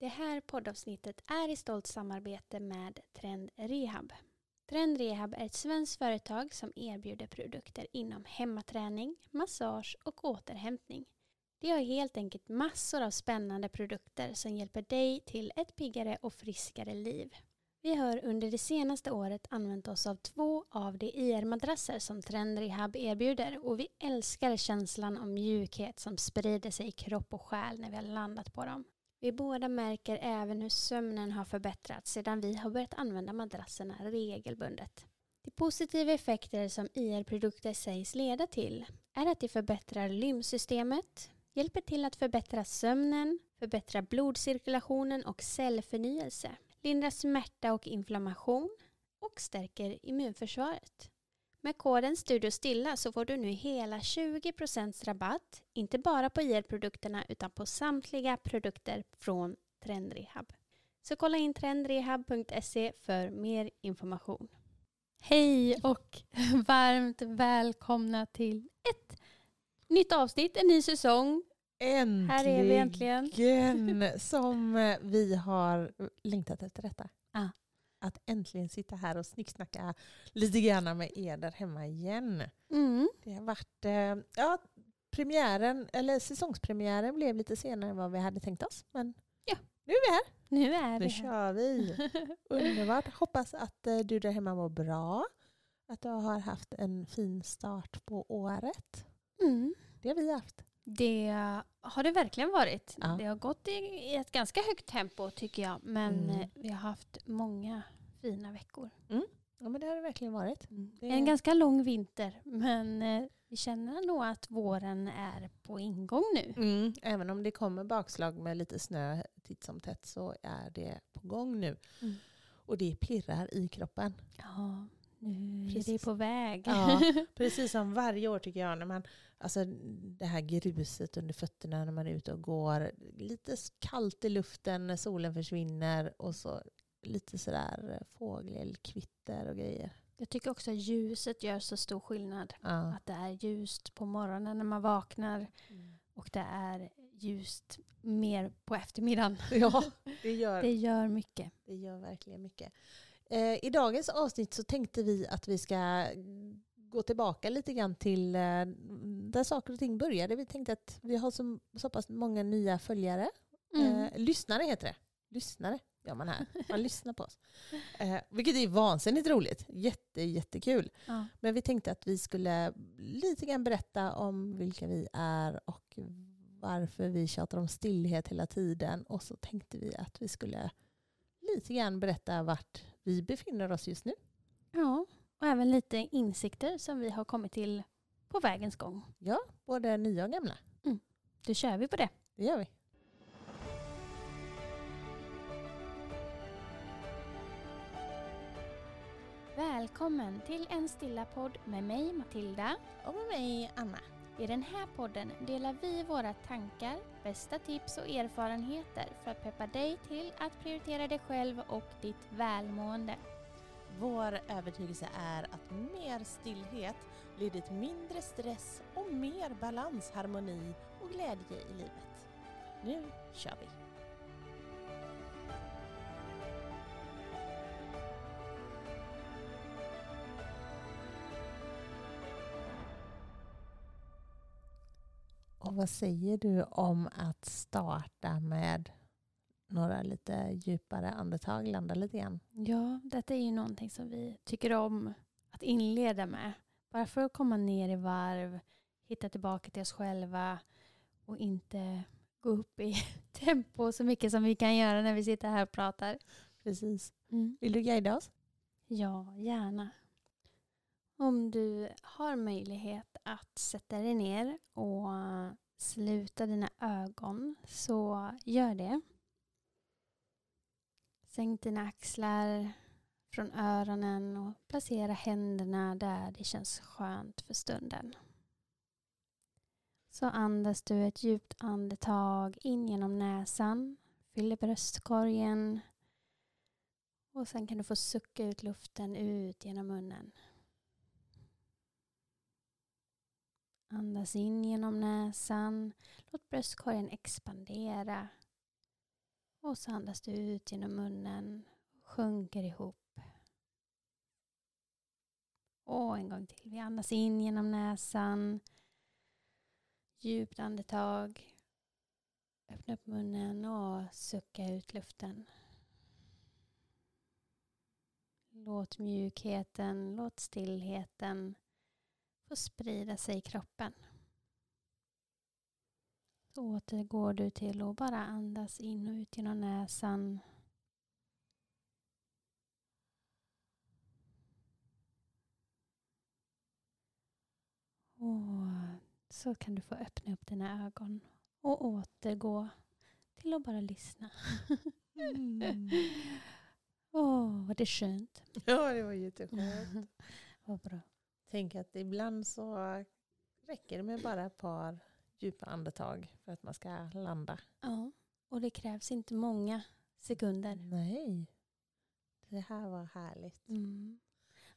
Det här poddavsnittet är i stolt samarbete med Trend Rehab. Trend Rehab är ett svenskt företag som erbjuder produkter inom hemmaträning, massage och återhämtning. De har helt enkelt massor av spännande produkter som hjälper dig till ett piggare och friskare liv. Vi har under det senaste året använt oss av två av de IR-madrasser som Trend Rehab erbjuder och vi älskar känslan av mjukhet som sprider sig i kropp och själ när vi har landat på dem. Vi båda märker även hur sömnen har förbättrats sedan vi har börjat använda madrasserna regelbundet. De positiva effekter som IR-produkter sägs leda till är att de förbättrar lymfsystemet, hjälper till att förbättra sömnen, förbättra blodcirkulationen och cellförnyelse, lindrar smärta och inflammation och stärker immunförsvaret. Med koden Studio Stilla så får du nu hela 20% rabatt, inte bara på IR-produkterna utan på samtliga produkter från Trendrehab. Så kolla in trendrehab.se för mer information. Hej och varmt välkomna till ett nytt avsnitt, en ny säsong. Äntligen! Här är vi äntligen. som vi har längtat efter detta. Ja. Att äntligen sitta här och snicksnacka lite grann med er där hemma igen. Mm. Det har varit, eh, ja, premiären, eller säsongspremiären blev lite senare än vad vi hade tänkt oss. Men Ja. nu är vi här. Nu är Nu vi här. kör vi. Underbart. Hoppas att eh, du där hemma mår bra. Att du har haft en fin start på året. Mm. Det har vi haft. Det har det verkligen varit. Ja. Det har gått i i ett ganska högt tempo tycker jag. Men Mm. eh, vi har haft många fina veckor. Ja, men det har det verkligen varit. Det- En ganska lång vinter. Men eh, vi känner nog att våren är på ingång nu. Mm, även om det kommer bakslag med lite snö titt som tätt så är det på gång nu. Mm. Och det pirrar i kroppen. Ja, nu är det på väg. Ja, precis som varje år tycker jag. När man, alltså det här gruset under fötterna när man är ute och går. Lite kallt i luften när solen försvinner. Och så lite sådär fågelkvitter och grejer. Jag tycker också att ljuset gör så stor skillnad. Ja. Att det är ljust på morgonen när man vaknar och det är ljust mer på eftermiddagen. ja, det gör, Det gör mycket. Det gör verkligen mycket. Eh, I dagens avsnitt så tänkte vi att vi ska gå tillbaka lite grann till eh, där saker och ting började. Vi tänkte att vi har så, så pass många nya följare. Mm. Eh, lyssnare heter det. Lyssnare gör man här. Man lyssnar på oss. Eh, vilket är vansinnigt roligt. Jätte, jättekul. Ja. Men vi tänkte att vi skulle lite grann berätta om vilka vi är och varför vi tjatar om stillhet hela tiden. Och så tänkte vi att vi skulle lite grann berätta vart vi befinner oss just nu. ja, och även lite insikter som vi har kommit till på vägens gång. Ja, både nya och gamla. Då kör vi på det. Det gör vi. Välkommen till en stilla podd med mig Matilda. Och med mig Anna. I den här podden delar vi våra tankar, bästa tips och erfarenheter för att peppa dig till att prioritera dig själv och ditt välmående. Vår övertygelse är att mer stillhet leder till mindre stress och mer balans, harmoni och glädje i livet. Nu kör vi! Och vad säger du om att starta med några lite djupare andetag, landa lite grann? Ja, detta är ju någonting som vi tycker om att inleda med. Bara för att komma ner i varv, hitta tillbaka till oss själva och inte gå upp i tempo så mycket som vi kan göra när vi sitter här och pratar. Precis. Vill du guida oss? Ja, gärna. Om du har möjlighet att sätta dig ner och sluta dina ögon så gör det. Sänk dina axlar från öronen och placera händerna där det känns skönt för stunden. Så andas du ett djupt andetag in genom näsan, fyller bröstkorgen och sen kan du få sucka ut luften ut genom munnen. Andas in genom näsan. Låt bröstkorgen expandera. Och så andas du ut genom munnen. Sjunker ihop. Och en gång till. Vi andas in genom näsan. Djupt andetag. Öppna upp munnen och sucka ut luften. Låt mjukheten, låt stillheten få sprida sig i kroppen. Så återgår du till att bara andas in och ut genom näsan. Och så kan du få öppna upp dina ögon och återgå till att bara lyssna. Mm. Åh, vad det är skönt. Ja, det var jätteskönt. Vad bra. Tänk att ibland så räcker det med bara ett par djupa andetag för att man ska landa. Ja, och det krävs inte många sekunder. Nej, det här var härligt. Mm.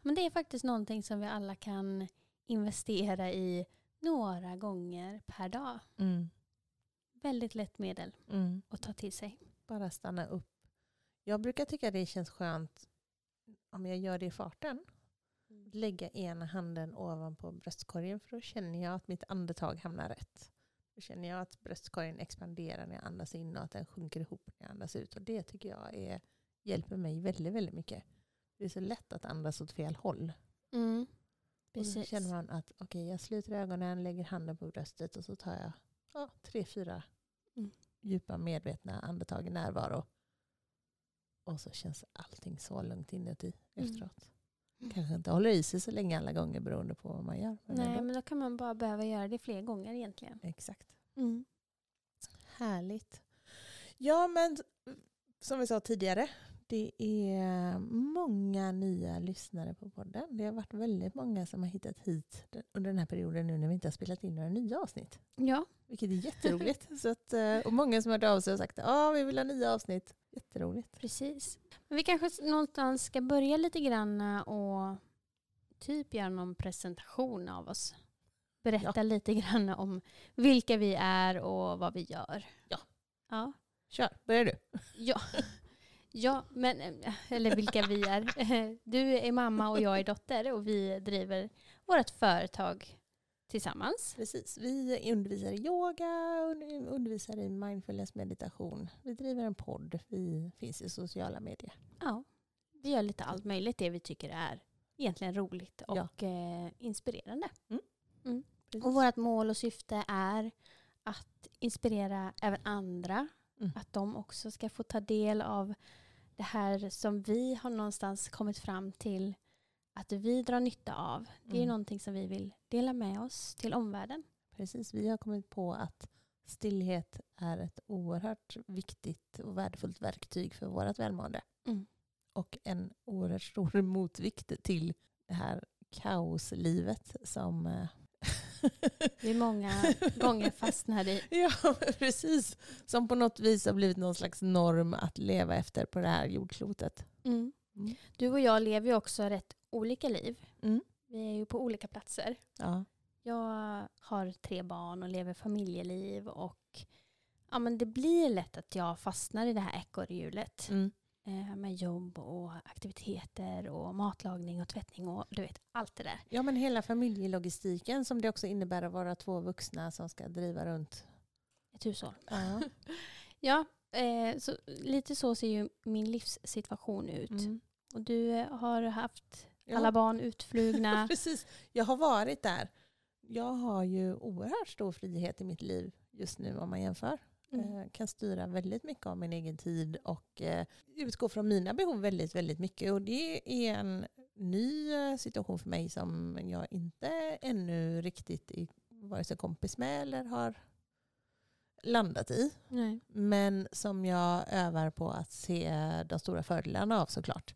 Men det är faktiskt någonting som vi alla kan investera i några gånger per dag. Mm. Väldigt lätt medel Mm. att ta till sig. Bara stanna upp. Jag brukar tycka det känns skönt om jag gör det i farten. Lägga ena handen ovanpå bröstkorgen för då känner jag att mitt andetag hamnar rätt. Då känner jag att bröstkorgen expanderar när jag andas in och att den sjunker ihop när jag andas ut. Och det tycker jag är, hjälper mig väldigt, väldigt mycket. Det är så lätt att andas åt fel håll. Mm. Och då Precis. känner man att okej, jag sluter ögonen, lägger handen på bröstet och så tar jag ja, tre, fyra Mm. djupa medvetna andetag i närvaro. Och så känns allting så lugnt inuti Mm. efteråt. Kanske inte håller i sig så länge alla gånger beroende på vad man gör. Men Nej, ändå. men då kan man bara behöva göra det fler gånger egentligen. Exakt. Mm. Härligt. Ja, men som vi sa tidigare, det är många nya lyssnare på podden. Det har varit väldigt många som har hittat hit under den här perioden nu när vi inte har spelat in några nya avsnitt. Ja, Vilket är jätteroligt. Så att, eh, och många som har hört av sig och sagt att vi vill ha nya avsnitt. Jätteroligt. precis. Men vi kanske någonstans ska börja lite grann och typ göra någon presentation av oss. Berätta lite grann om vilka vi är och vad vi gör. Ja. Ja. Kör, börjar du. Ja. Ja, men, eh, eller vilka vi är. Du är mamma och jag är dotter och vi driver vårt företag tillsammans. Precis. Vi undervisar i yoga, und- undervisar i mindfulness meditation. Vi driver en podd. Vi finns i sociala medier. Ja, vi gör lite allt möjligt det vi tycker är egentligen roligt och Ja. eh, inspirerande. Precis. Och vårt mål och syfte är att inspirera även andra. Mm. Att de också ska få ta del av det här som vi har någonstans kommit fram till att vi drar nytta av. Det är Mm. någonting som vi vill dela med oss till omvärlden. Precis. Vi har kommit på att stillhet är ett oerhört viktigt och värdefullt verktyg för vårt välmående. Mm. Och en oerhört stor motvikt till det här kaoslivet som eh, Vi många gånger fastnar i. Ja, precis. Som på något vis har blivit någon slags norm att leva efter på det här jordklotet. Mm. Mm. Du och jag lever ju också rätt olika liv. Mm. Vi är ju på olika platser. Ja. Jag har tre barn och lever familjeliv och ja, men det blir lätt att jag fastnar i det här ekorrhjulet Mm. eh, med jobb och aktiviteter och matlagning och tvättning och du vet allt det där. ja, men hela familjelogistiken som det också innebär att vara två vuxna som ska driva runt. Ett hushåll. Ja. Ja, eh, så lite så ser ju min livssituation ut. Mm. Och du har haft Ja. alla barn utflugna. Precis. Jag har varit där. Jag har ju oerhört stor frihet i mitt liv just nu om man jämför. Mm. Eh, kan styra väldigt mycket av min egen tid och eh, utgå från mina behov väldigt, väldigt mycket. Och det är en ny eh, situation för mig som jag inte ännu riktigt är vare sig kompis med eller har landat i. Nej. Men som jag övar på att se de stora fördelarna av såklart.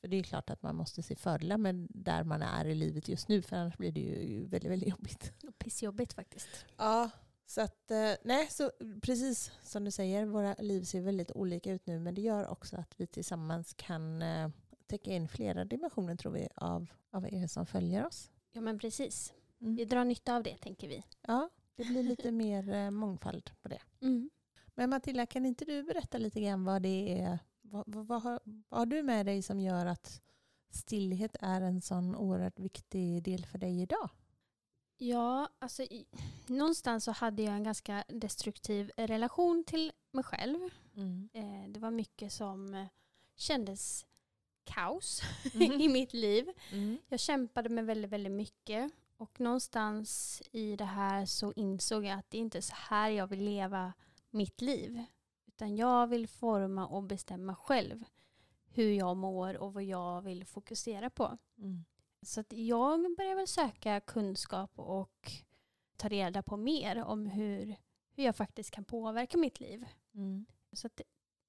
För det är klart att man måste se fördelar med där man är i livet just nu för annars blir det ju väldigt, väldigt jobbigt. Pissjobbigt faktiskt. Ja, så att eh, nej, så precis som du säger, våra liv ser väldigt olika ut nu men det gör också att vi tillsammans kan eh, täcka in flera dimensioner tror vi av, av er som följer oss. Ja men precis. Mm. Vi drar nytta av det tänker vi. Ja, det blir lite mer eh, mångfald på det. Mm. Men Matilda, kan inte du berätta lite grann vad det är, vad, vad, vad, har, vad har du med dig som gör att stillhet är en sån oerhört viktig del för dig idag? Ja, alltså i, någonstans så hade jag en ganska destruktiv relation till mig själv. Mm. Eh, det var mycket som eh, kändes kaos Mhm. i mitt liv. Mm. Jag kämpade med väldigt, väldigt mycket. Och någonstans i det här så insåg jag att det inte är så här jag vill leva mitt liv. Utan jag vill forma och bestämma själv hur jag mår och vad jag vill fokusera på. Mm. Så jag började väl söka kunskap och ta reda på mer om hur, hur jag faktiskt kan påverka mitt liv. Mm. Så att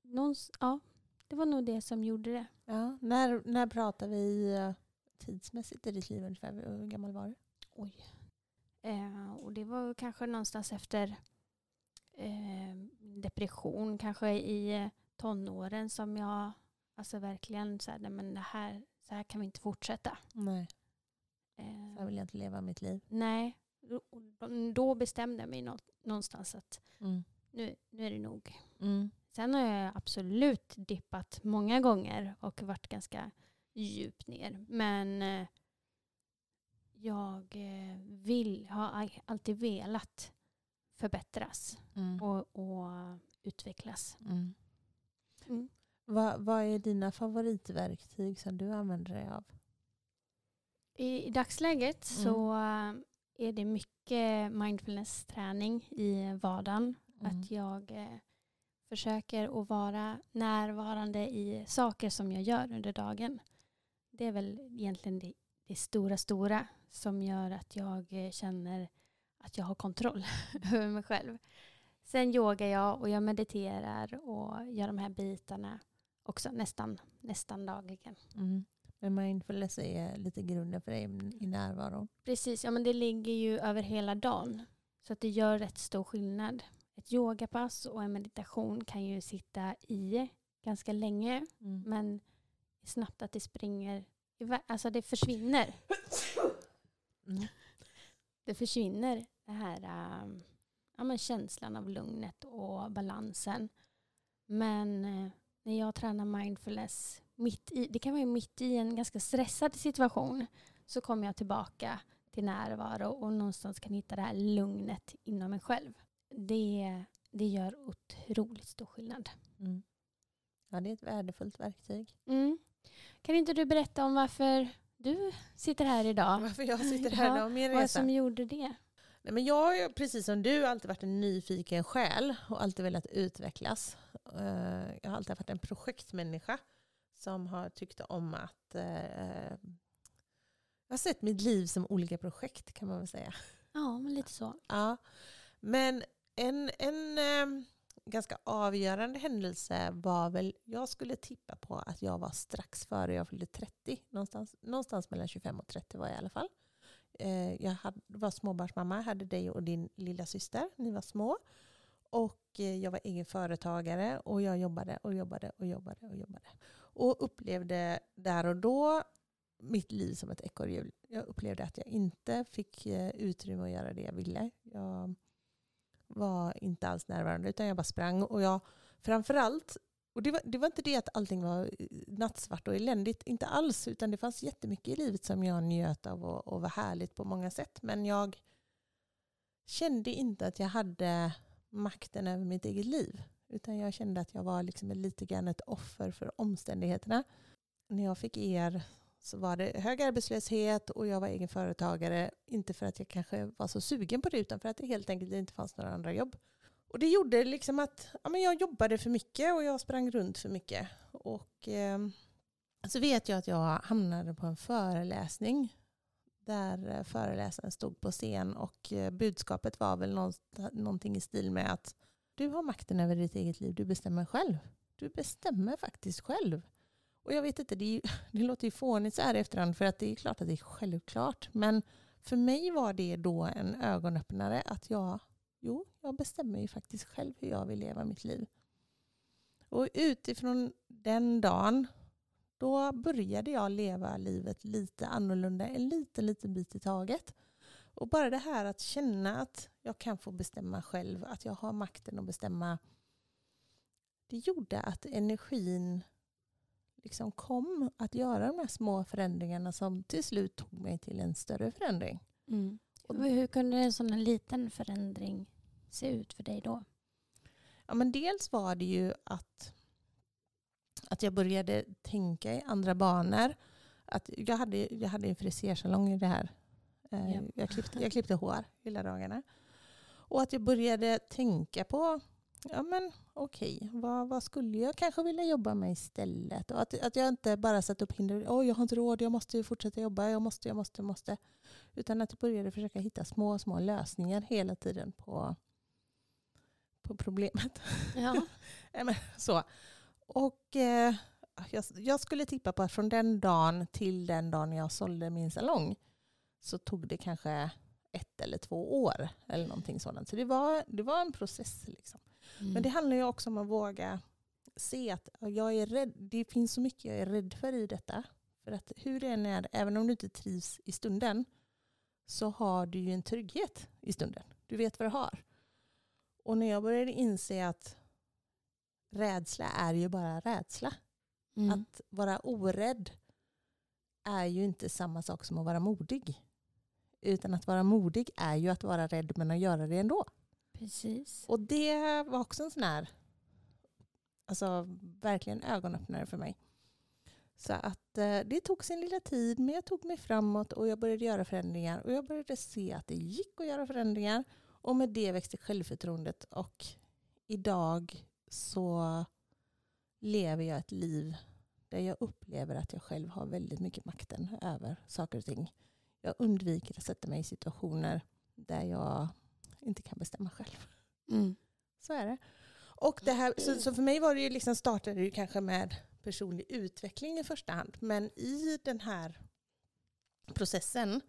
någons, ja, det var nog det som gjorde det. Ja, när, när pratar vi eh, tidsmässigt i ditt liv ungefär? Hur gammal var du? Oj. Eh, och det var kanske någonstans efter eh, depression, kanske i eh, tonåren som jag alltså verkligen så här, nej men det här, så här kan vi inte fortsätta. Nej, Eh, så här vill jag inte leva mitt liv. nej, då, bestämde jag mig nå- någonstans att Mm. nu, nu är det nog. Mm. Sen har jag absolut dippat många gånger och varit ganska djupt ner. Men eh, jag eh, vill, har alltid velat förbättras Mm. och, och utvecklas. Mm. Mm. Vad, vad är dina favoritverktyg som du använder dig av? I, I dagsläget Mm. så eh, är det mycket mindfulness-träning i vardagen. Mm. Att jag eh, försöker att vara närvarande i saker som jag gör under dagen. Det är väl egentligen det, det stora, stora som gör att jag eh, känner att jag har kontroll över mig själv. Sen yogar jag och jag mediterar och gör de här bitarna också nästan, nästan dagligen. Mm. Men mindfulness är lite grunden för dig i närvaron. Precis, ja men det ligger ju över hela dagen. Så att det gör rätt stor skillnad. Ett yogapass och en meditation kan ju sitta i ganska länge. Mm. Men snabbt att det springer, iväg. alltså det försvinner. Det försvinner det här ähm, ja, men känslan av lugnet och balansen. Men eh, när jag tränar mindfulness, mitt i, det kan vara mitt i en ganska stressad situation, så kommer jag tillbaka till närvaro och någonstans kan hitta det här lugnet inom mig själv. Det, det gör otroligt stor skillnad. Mm. Ja, det är ett värdefullt verktyg. Mm. Kan inte du berätta om varför du sitter här idag? Varför jag sitter här Ja, idag och min Vad resa? som gjorde det? Nej, men jag har ju, precis som du alltid varit en nyfiken själ och alltid velat utvecklas. Eh, Jag har alltid varit en projektmänniska som har tyckt om att... eh, Jag har sett mitt liv som olika projekt kan man väl säga. Ja, men lite så. Ja. Men en, en eh, ganska avgörande händelse var väl, jag skulle tippa på att jag var strax före jag fyllde 30. Någonstans, någonstans mellan 25 och 30 var jag i alla fall. Eh, jag hade, var småbarnsmamma, hade dig och din lilla syster. Ni var små. Och eh, jag var egen företagare och jag jobbade och jobbade och jobbade och jobbade. Och upplevde där och då mitt liv som ett ekorrhjul. Jag upplevde att jag inte fick eh, utrymme att göra det jag ville. Jag var inte alls närvarande utan jag bara sprang. Och jag framförallt, och det var, det var inte det att allting var eh, nattsvart och eländigt, inte alls. Utan det fanns jättemycket i livet som jag njöt av och, och var härligt på många sätt. Men jag kände inte att jag hade makten över mitt eget liv. Utan jag kände att jag var liksom lite grann ett offer för omständigheterna. När jag fick er så var det hög arbetslöshet och jag var egen företagare. Inte för att jag kanske var så sugen på det utan för att det helt enkelt inte fanns några andra jobb. Och det gjorde liksom att ja, men jag jobbade för mycket och jag sprang runt för mycket. Och eh, så vet jag att jag hamnade på en föreläsning där eh, föreläsaren stod på scen och eh, budskapet var väl någonting i stil med att du har makten över ditt eget liv, du bestämmer själv. Du bestämmer faktiskt själv. Och jag vet inte, det, är ju, det låter ju fånigt så här i efterhand för att det är klart att det är självklart. Men för mig var det då en ögonöppnare att jag, jo, jag bestämmer ju faktiskt själv hur jag vill leva mitt liv. Och utifrån den dagen, då började jag leva livet lite annorlunda, en liten, liten bit i taget. Och bara det här att känna att jag kan få bestämma själv, att jag har makten att bestämma det gjorde att energin liksom kom att göra de här små förändringarna som till slut tog mig till en större förändring. Mm. Och hur kunde en sån liten förändring se ut för dig då? Ja, men dels var det ju att, att jag började tänka i andra banor. Att jag, hade, jag hade en frisersalong i det här. Eh, Ja. Jag, klippte, jag klippte hår hela dagarna. Och att jag började tänka på, ja men okej, vad, vad skulle jag kanske vilja jobba med istället? Och att, att jag inte bara satt upp hinder, oj jag har inte råd, jag måste ju fortsätta jobba, jag måste, jag måste, jag måste. Utan att jag började försöka hitta små, små lösningar hela tiden på, på problemet. Ja. Så. Och eh, jag, jag skulle tippa på att från den dagen till den dagen jag sålde min salong så tog det kanske ett eller två år eller någonting sådant. Så det var, det var en process. Liksom. Mm. Men det handlar ju också om att våga se att jag är rädd. det finns så mycket jag är rädd för i detta. För att hur det än är, även om du inte trivs i stunden, så har du ju en trygghet i stunden. Du vet vad du har. Och när jag började inse att rädsla är ju bara rädsla. Mm. Att vara orädd är ju inte samma sak som att vara modig. Utan att vara modig är ju att vara rädd men att göra det ändå. Precis. Och det var också en sån här, alltså verkligen ögonöppnare för mig. Så att eh, det tog sin lilla tid men jag tog mig framåt och jag började göra förändringar och jag började se att det gick att göra förändringar och med det växte självförtroendet och idag så lever jag ett liv där jag upplever att jag själv har väldigt mycket makten över saker och ting. Jag undviker att sätta mig i situationer där jag inte kan bestämma själv. Mm. Så är det. Och det här, så, så för mig var det ju liksom, startade det kanske med personlig utveckling i första hand. Men i den här processen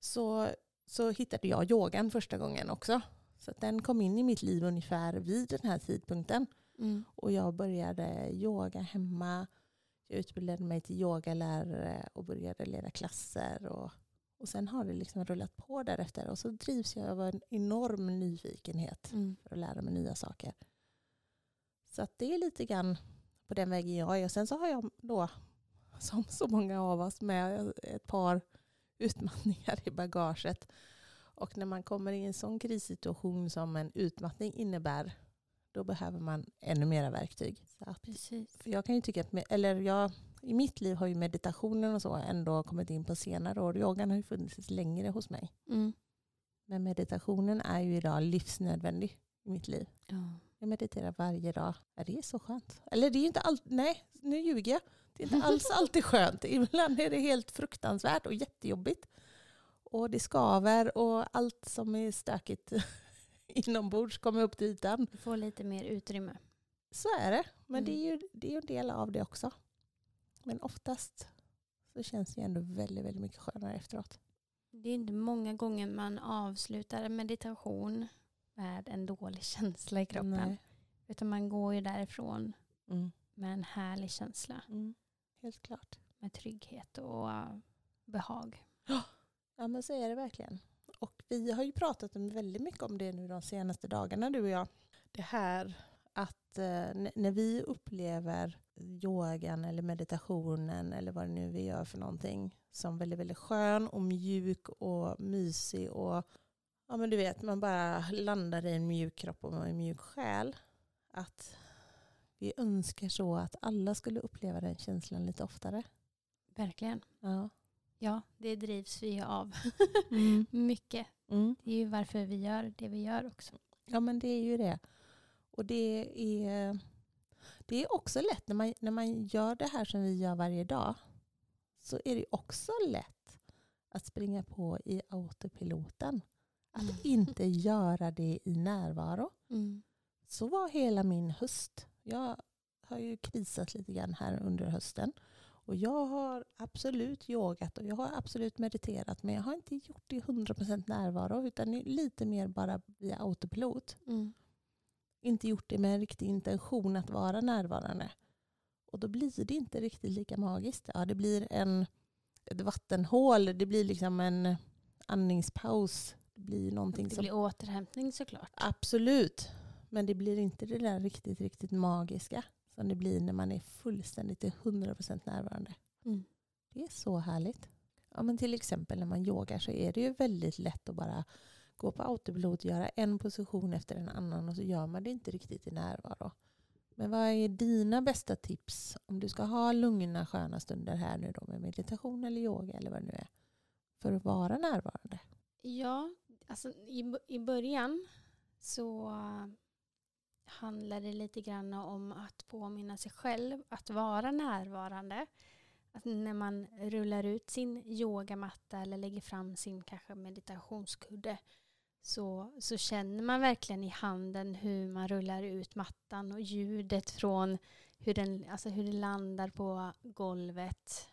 så, så hittade jag yogan första gången också. Så den kom in i mitt liv ungefär vid den här tidpunkten. Mm. Och jag började yoga hemma. Jag utbildade mig till yogalärare och började leda klasser. Och, och sen har det liksom rullat på därefter. Och så drivs jag av en enorm nyfikenhet Mm. för att lära mig nya saker. Så att det är lite grann på den vägen jag är. Och sen så har jag då, som så många av oss, med ett par utmattningar i bagaget. Och när man kommer i en sån krissituation som en utmattning innebär, då behöver man ännu mera verktyg. Så att, Precis. för jag kan ju tycka att, eller jag, i mitt liv har ju meditationen och så ändå kommit in på senare år. Yogan har ju funnits längre hos mig. Mm. Men meditationen är ju idag livsnödvändig i mitt liv. Ja. Jag mediterar varje dag. Det är så skönt. Eller det är inte alltid, nej nu ljuger jag. Det är inte alls alltid skönt. Ibland är det helt fruktansvärt och jättejobbigt. Och det skaver och allt som är stökigt inombords kommer upp till ytan. Du får lite mer utrymme. Så är det. Men Mm. det är ju det är ju en del av det också. Men oftast så känns det ändå väldigt, väldigt mycket skönare efteråt. Det är inte många gånger man avslutar en meditation med en dålig känsla i kroppen. Nej. Utan man går ju därifrån Mm. med en härlig känsla. Mm. Helt klart. Med trygghet och behag. Ja men så är det verkligen. Och vi har ju pratat om väldigt mycket om det nu de senaste dagarna du och jag. Det här att eh, när vi upplever yogan eller meditationen eller vad det nu vi gör för någonting som väldigt, väldigt skön och mjuk och mysig och ja men du vet man bara landar i en mjuk kropp och en mjuk själ. Att vi önskar så att alla skulle uppleva den känslan lite oftare. Verkligen. Ja. Ja, det drivs vi av Mm. mycket. Mm. Det är ju varför vi gör det vi gör också. Ja men det är ju det. Och det är, det är också lätt när man, när man gör det här som vi gör varje dag. Så är det också lätt att springa på i autopiloten. Att Mm. inte göra det i närvaro. Mm. Så var hela min höst. Jag har ju krisat lite grann här under hösten. Och jag har absolut yogat och jag har absolut mediterat. Men jag har inte gjort det i 100% närvaro. Utan lite mer bara via autopilot Mm. Inte gjort det med en riktig intention att vara närvarande. Och då blir det inte riktigt lika magiskt. Ja, det blir en, ett vattenhål, det blir liksom en andningspaus. Det blir någonting Det som... blir återhämtning såklart. Absolut. Men det blir inte det där riktigt, riktigt magiska som det blir när man är fullständigt till 100% närvarande. Mm. Det är så härligt. Ja, men till exempel när man yogar så är det ju väldigt lätt att bara gå på autopilot, göra en position efter en annan och så gör man det inte riktigt i närvaro. Men vad är dina bästa tips om du ska ha lugna sköna stunder här nu då med meditation eller yoga eller vad det nu är för att vara närvarande? Ja, alltså i, i början så handlar det lite grann om att påminna sig själv att vara närvarande. Att när man rullar ut sin yogamatta eller lägger fram sin kanske meditationskudde så, så känner man verkligen i handen hur man rullar ut mattan och ljudet från hur den, alltså hur det landar på golvet.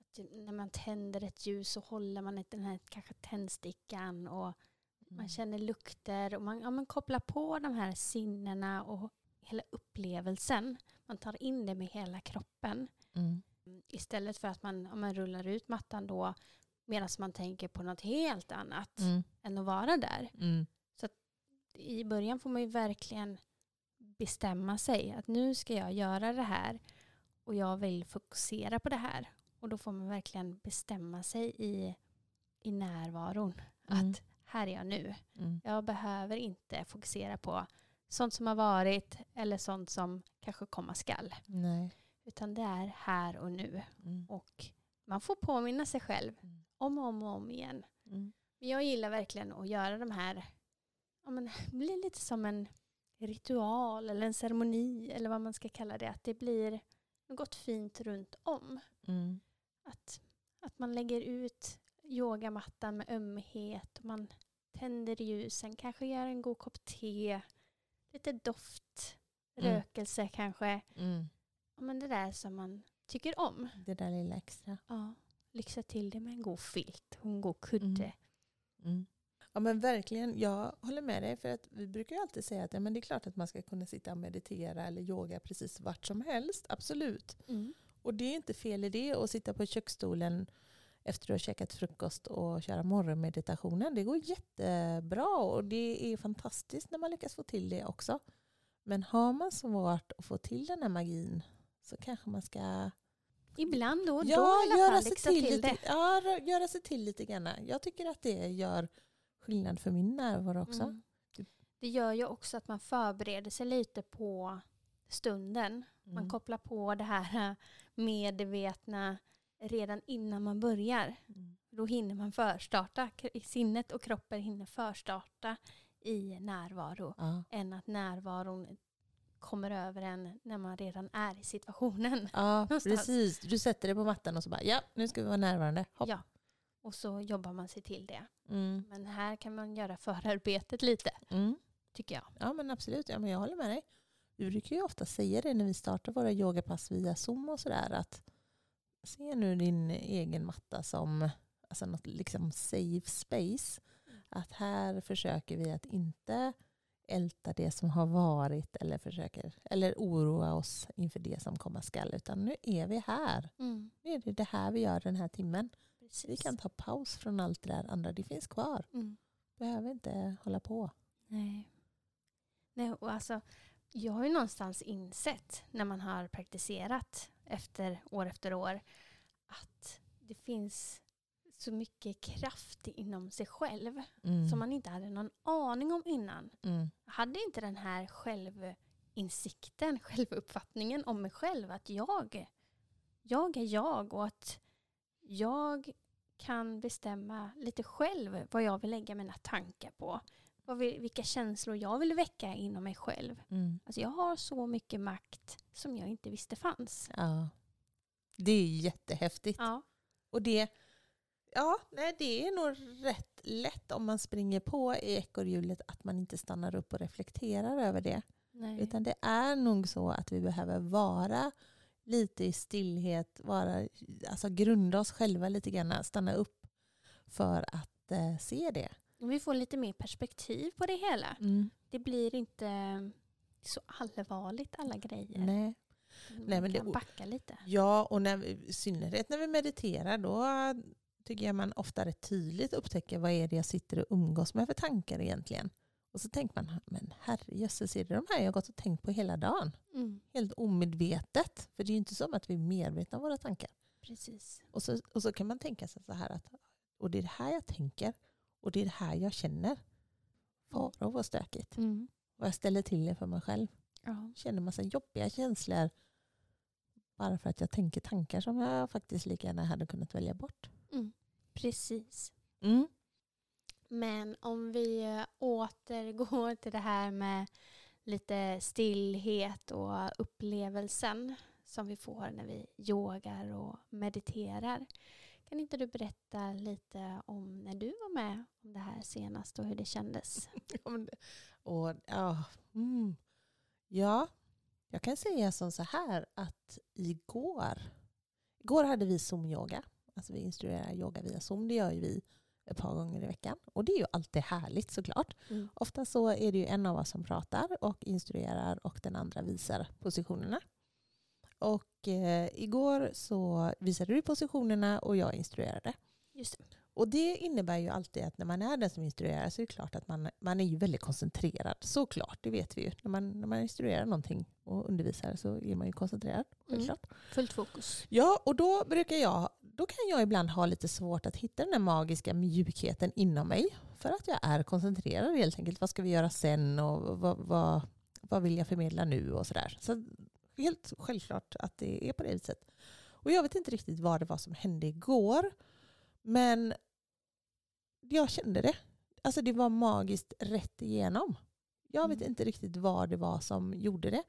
Att när man tänder ett ljus så håller man den här kanske tändstickan och man känner lukter och man, ja, man kopplar på de här sinnena och hela upplevelsen. Man tar in det med hela kroppen. Mm. Istället för att man, om man rullar ut mattan då medan man tänker på något helt annat Mm. än att vara där. Mm. I början får man ju verkligen bestämma sig att nu ska jag göra det här och jag vill fokusera på det här. Och då får man verkligen bestämma sig i, i närvaron. Mm. Att här är jag nu. Mm. Jag behöver inte fokusera på sånt som har varit eller sånt som kanske komma skall. Nej. Utan det är här och nu. Mm. Och man får påminna sig själv Mm. Om och om, och om igen. Mm. Men jag gillar verkligen att göra de här, ja men det blir lite som en ritual eller en ceremoni eller vad man ska kalla det. Att det blir något fint runt om. Mm. Att, att man lägger ut yogamattan med ömhet och man tänder ljusen, kanske gör en god kopp te, lite doft, Mm. rökelse kanske. Mm. Ja, men det där som man tycker om. Det där lilla extra. Ja, lyxa till det med en god filt och en god kudde. Mm. Mm. Ja men verkligen, jag håller med dig. För att vi brukar ju alltid säga att ja, men det är klart att man ska kunna sitta och meditera eller yoga precis vart som helst. Absolut. Mm. Och det är inte fel i det att sitta på köksstolen efter att du har käkat frukost och köra morgonmeditationen. Det går jättebra och det är fantastiskt när man lyckas få till det också. Men har man svårt att få till den här magin så kanske man ska Ibland då och då ja, i alla göra fall sig till, till, lite, det. Ja, göra sig till lite grann. Jag tycker att det gör skillnad för min närvaro också. Mm. Det gör ju också att man förbereder sig lite på stunden. Man Mm. kopplar på det här medvetna redan innan man börjar. Mm. Då hinner man förstarta. Sinnet och kroppen hinner förstarta i närvaro. Ja. Än att närvaron kommer över en när man redan är i situationen. ja, Någonstans. precis. Du sätter dig på mattan och så bara, ja, nu ska vi vara närvarande. Hopp. Ja. Och så jobbar man sig till det. Mm. Men här kan man göra förarbetet lite, Mm. tycker jag. Ja, men absolut. Ja, men jag håller med dig. Vi brukar ju ofta säga det när vi startar våra yogapass via Zoom och sådär. Att se nu din egen matta som alltså något liksom safe space. Att här försöker vi att inte älta det som har varit eller, försöker, eller oroa oss inför det som komma skall. Utan nu är vi här. Mm. Nu är det det här vi gör den här timmen. Precis. Vi kan ta paus från allt det där andra. Det finns kvar. Mm. Behöver inte hålla på. Nej. Nej, och alltså, jag har ju någonstans insett när man har praktiserat efter år efter år att det finns så mycket kraft inom sig själv Mm. som man inte hade någon aning om innan. Mm. Jag hade inte den här självinsikten, självuppfattningen om mig själv. Att jag, jag är jag och att jag kan bestämma lite själv vad jag vill lägga mina tankar på. Vad vi, vilka känslor jag vill väcka inom mig själv. Mm. Alltså jag har så mycket makt som jag inte visste fanns. Ja. Det är jättehäftigt. Ja, Och det, ja, nej, det är nog rätt lätt om man springer på i ekorrhjulet att man inte stannar upp och reflekterar över det. nej. Utan det är nog så att vi behöver vara lite i stillhet, vara, alltså grunda oss själva lite grann, stanna upp för att eh, se det. Vi får lite mer perspektiv på det hela. Det blir inte så allvarligt alla grejer. Nej. Man Nej, men det- kan backa lite. Ja, och när vi, i synnerhet när vi mediterar då tycker jag man ofta rätt tydligt upptäcker vad är det jag sitter och umgås med för tankar egentligen. Och så tänker man, men herrejösses, är det de här jag har gått och tänkt på hela dagen? Mm. Helt omedvetet. För det är ju inte som att vi är medvetna om våra tankar. Precis. Och så, och så kan man tänka sig så här att och det är det här jag tänker och det är det här jag känner. Fara vad stökigt. Mm. Vad jag ställer till det för mig själv. Ja. Känner massa jobbiga känslor bara för att jag tänker tankar som jag faktiskt lika gärna hade kunnat välja bort. Precis. Mm. Men om vi eh, återgår till det här med lite stillhet och upplevelsen som vi får när vi yogar och mediterar. Kan inte du berätta lite om när du var med om det här senast och hur det kändes? Och, ja, mm. ja, jag kan säga som så här att igår, igår hade vi Zoom-yoga. Alltså vi instruerar yoga via Zoom. Det gör ju vi ett par gånger i veckan. Och det är ju alltid härligt såklart. Mm. Ofta så är det ju en av oss som pratar och instruerar och den andra visar positionerna. Och eh, igår så visade du positionerna och jag instruerade. Just det. Och det innebär ju alltid att när man är den som instruerar så är det klart att man, man är ju väldigt koncentrerad. Såklart, det vet vi ju. När man, när man instruerar någonting och undervisar så är man ju koncentrerad. Självklart. Fullt fokus. Ja, och då brukar jag, då kan jag ibland ha lite svårt att hitta den där magiska mjukheten inom mig. För att jag är koncentrerad helt enkelt. Vad ska vi göra sen och vad, vad, vad vill jag förmedla nu och sådär. Så helt självklart att det är på det viset. Och jag vet inte riktigt vad det var som hände igår. Men jag kände det. Alltså det var magiskt rätt igenom. Jag vet Mm. inte riktigt vad det var som gjorde det.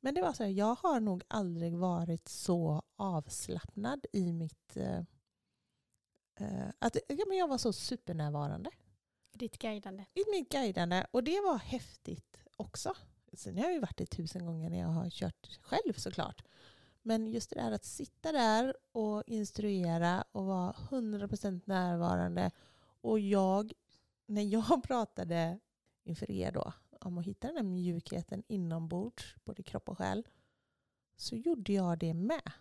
Men det var så här, jag har nog aldrig varit så avslappnad i mitt... Eh, eh, att, ja, men jag var så supernärvarande Ditt guidande. i mitt guidande. Och det var häftigt också. Sen har jag ju varit det tusen gånger när jag har kört själv såklart. Men just det där att sitta där och instruera och vara 100% närvarande. Och jag, när jag pratade inför er då om att hitta den här mjukheten inombords, både kropp och själ, så gjorde jag det med.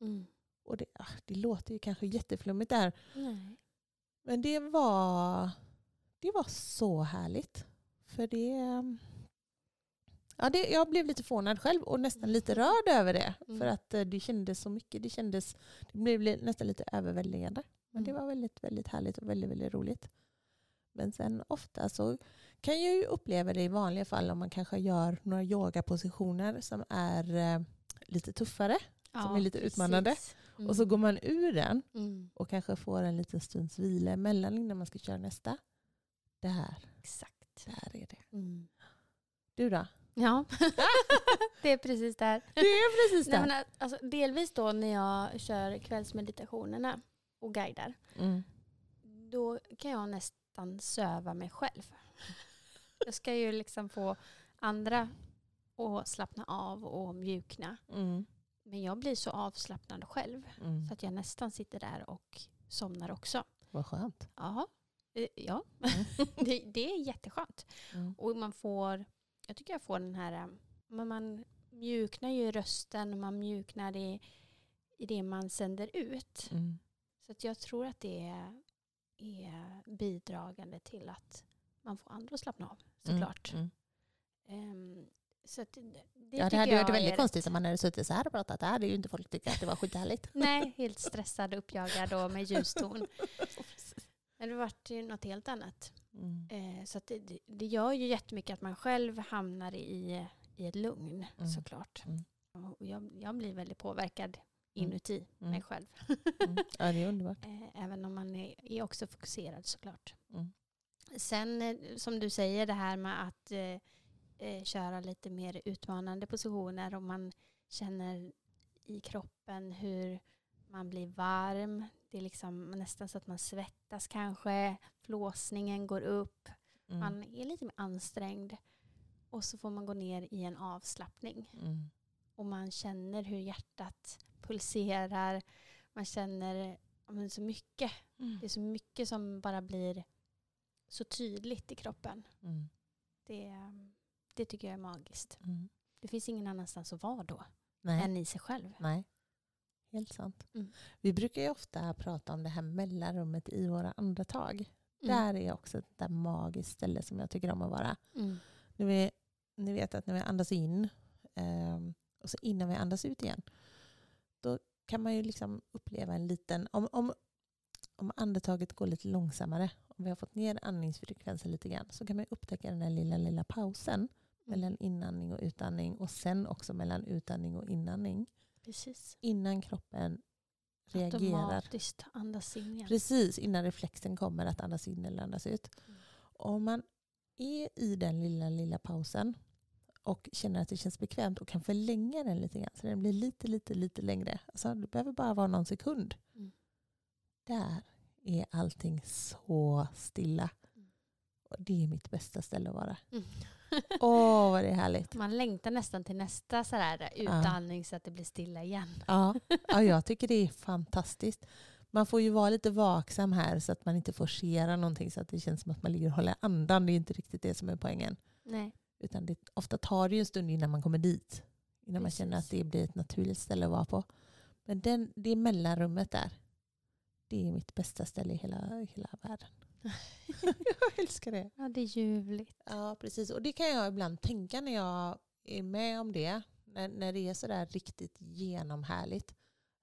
Mm. Och det, ah, det låter ju kanske jätteflummigt där, Nej. men det var, det var så härligt. För det... Ja, det, jag blev lite förvånad själv och nästan lite rörd över det. Mm. För att eh, det kändes så mycket. Det, kändes, det blev nästan lite överväldigande. Men det Mm. var väldigt, väldigt härligt och väldigt, väldigt roligt. Men sen ofta så kan jag ju uppleva det i vanliga fall om man kanske gör några yogapositioner som är eh, lite tuffare. Som är lite utmanande. Och så går man ur den Mm. och kanske får en liten stunds vila emellan innan man ska köra nästa. Där, Exakt. där är det. Mm. Du då? Ja, det är precis där. Det är precis Nej, där. men, alltså, delvis då när jag kör kvällsmeditationerna och guidar, Mm. då kan jag nästan söva mig själv. Jag ska ju liksom få andra att slappna av och mjukna. Mm. Men jag blir så avslappnad själv Mm. så att jag nästan sitter där och somnar också. Vad skönt. Jaha. Eh, Ja, Mm. det, det är jätteskönt. Mm. Och man får, jag tycker jag får den här, eh, man mjuknar ju i rösten och man mjuknar i, i det man sänder ut. Mm. Så att jag tror att det är, är bidragande till att man får andra att slappna av såklart. Mm. Ehm, så det, det Ja, det hade varit väldigt konstigt om man hade suttit så här och pratat. Det hade ju inte folk tyckt att det var skithärligt. Nej, helt stressad, uppjagad och med ljuston. Men det vart ju något helt annat. Mm. Eh, så det, det- gör ju jättemycket att man själv hamnar i, i ett lugn Mm. såklart. Mm. Och jag, jag blir väldigt påverkad Mm. Inuti Mm. mig själv. Mm. Ja, det är underbart. Eh, även om man är, är också fokuserad såklart. Mm. Sen eh, som du säger det här med att eh, eh, köra lite mer utmanande positioner och man känner i kroppen hur man blir varm. Det är liksom nästan så att man svettas kanske. Flåsningen går upp. Mm. Man är lite mer ansträngd. Och så får man gå ner i en avslappning. Mm. Och man känner hur hjärtat pulserar. Man känner men så mycket. Det är så mycket som bara blir så tydligt i kroppen. Mm. Det, det tycker jag är magiskt. Mm. Det finns ingen annanstans att vara då Nej. än i sig själv. Nej, helt sant. Mm. Vi brukar ju ofta prata om det här mellanrummet i våra andetag. Mm. Där är också ett där magiskt ställe som jag tycker om att vara. Mm. När vi, ni vet att när vi andas in ehm, och så innan vi andas ut igen. Då kan man ju liksom uppleva en liten... Om, om, om andetaget går lite långsammare, om vi har fått ner andningsfrekvensen lite grann, så kan man upptäcka den där lilla, lilla pausen mellan inandning och utandning och sen också mellan utandning och inandning. Precis. Innan kroppen reagerar. Automatiskt andas in igen. Precis innan reflexen kommer att andas in eller andas ut. Mm. Om man är i den lilla, lilla pausen och känner att det känns bekvämt och kan förlänga den lite grann så den blir lite, lite, lite längre. Alltså, det behöver bara vara någon sekund. Mm. Där är allting så stilla. Mm. Och det är mitt bästa ställe att vara. Mm. Åh, vad det är härligt. Man längtar nästan till nästa sådär utandning så att det blir stilla igen. Ja, ja, jag tycker det är fantastiskt. Man får ju vara lite vaksam här så att man inte forcerar någonting så att det känns som att man ligger och håller andan. Det är inte riktigt det som är poängen. Nej. Utan det, ofta tar det ju en stund innan man kommer dit. Innan man känner att Precis. det blir ett naturligt ställe att vara på. Men den, det mellanrummet där, det är mitt bästa ställe i hela, hela världen. jag älskar det. Ja, det är ljuvligt. Ja, precis. Och det kan jag ibland tänka när jag är med om det. När, när det är sådär riktigt genomhärligt.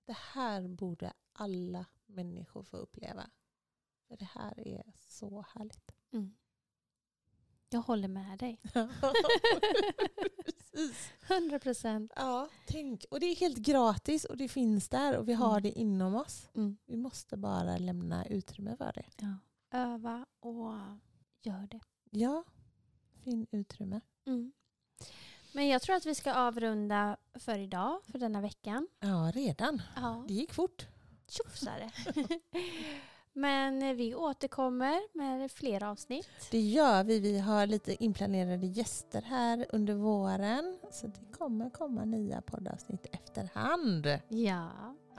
Det här borde alla människor få uppleva. För det här är så härligt. Mm. Jag håller med dig. precis. 100 procent. Ja, tänk. Och det är helt gratis och det finns där och vi har Mm. det inom oss. Mm. Vi måste bara lämna utrymme för det. Ja. Öva och gör det. Ja, fin utrymme. Mm. Men jag tror att vi ska avrunda för idag, för denna veckan. Ja, redan. Ja, Det gick fort. tjofsare. Men vi återkommer med fler avsnitt. Det gör vi. Vi har lite inplanerade gäster här under våren. Så det kommer komma nya poddavsnitt efterhand. Ja.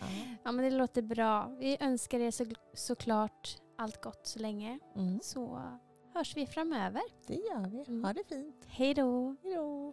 Ja. ja, men det låter bra. Vi önskar er så, såklart allt gott så länge. Mm, Så hörs vi framöver. det gör vi. Mm. Ha det fint. Hej då! Hej då.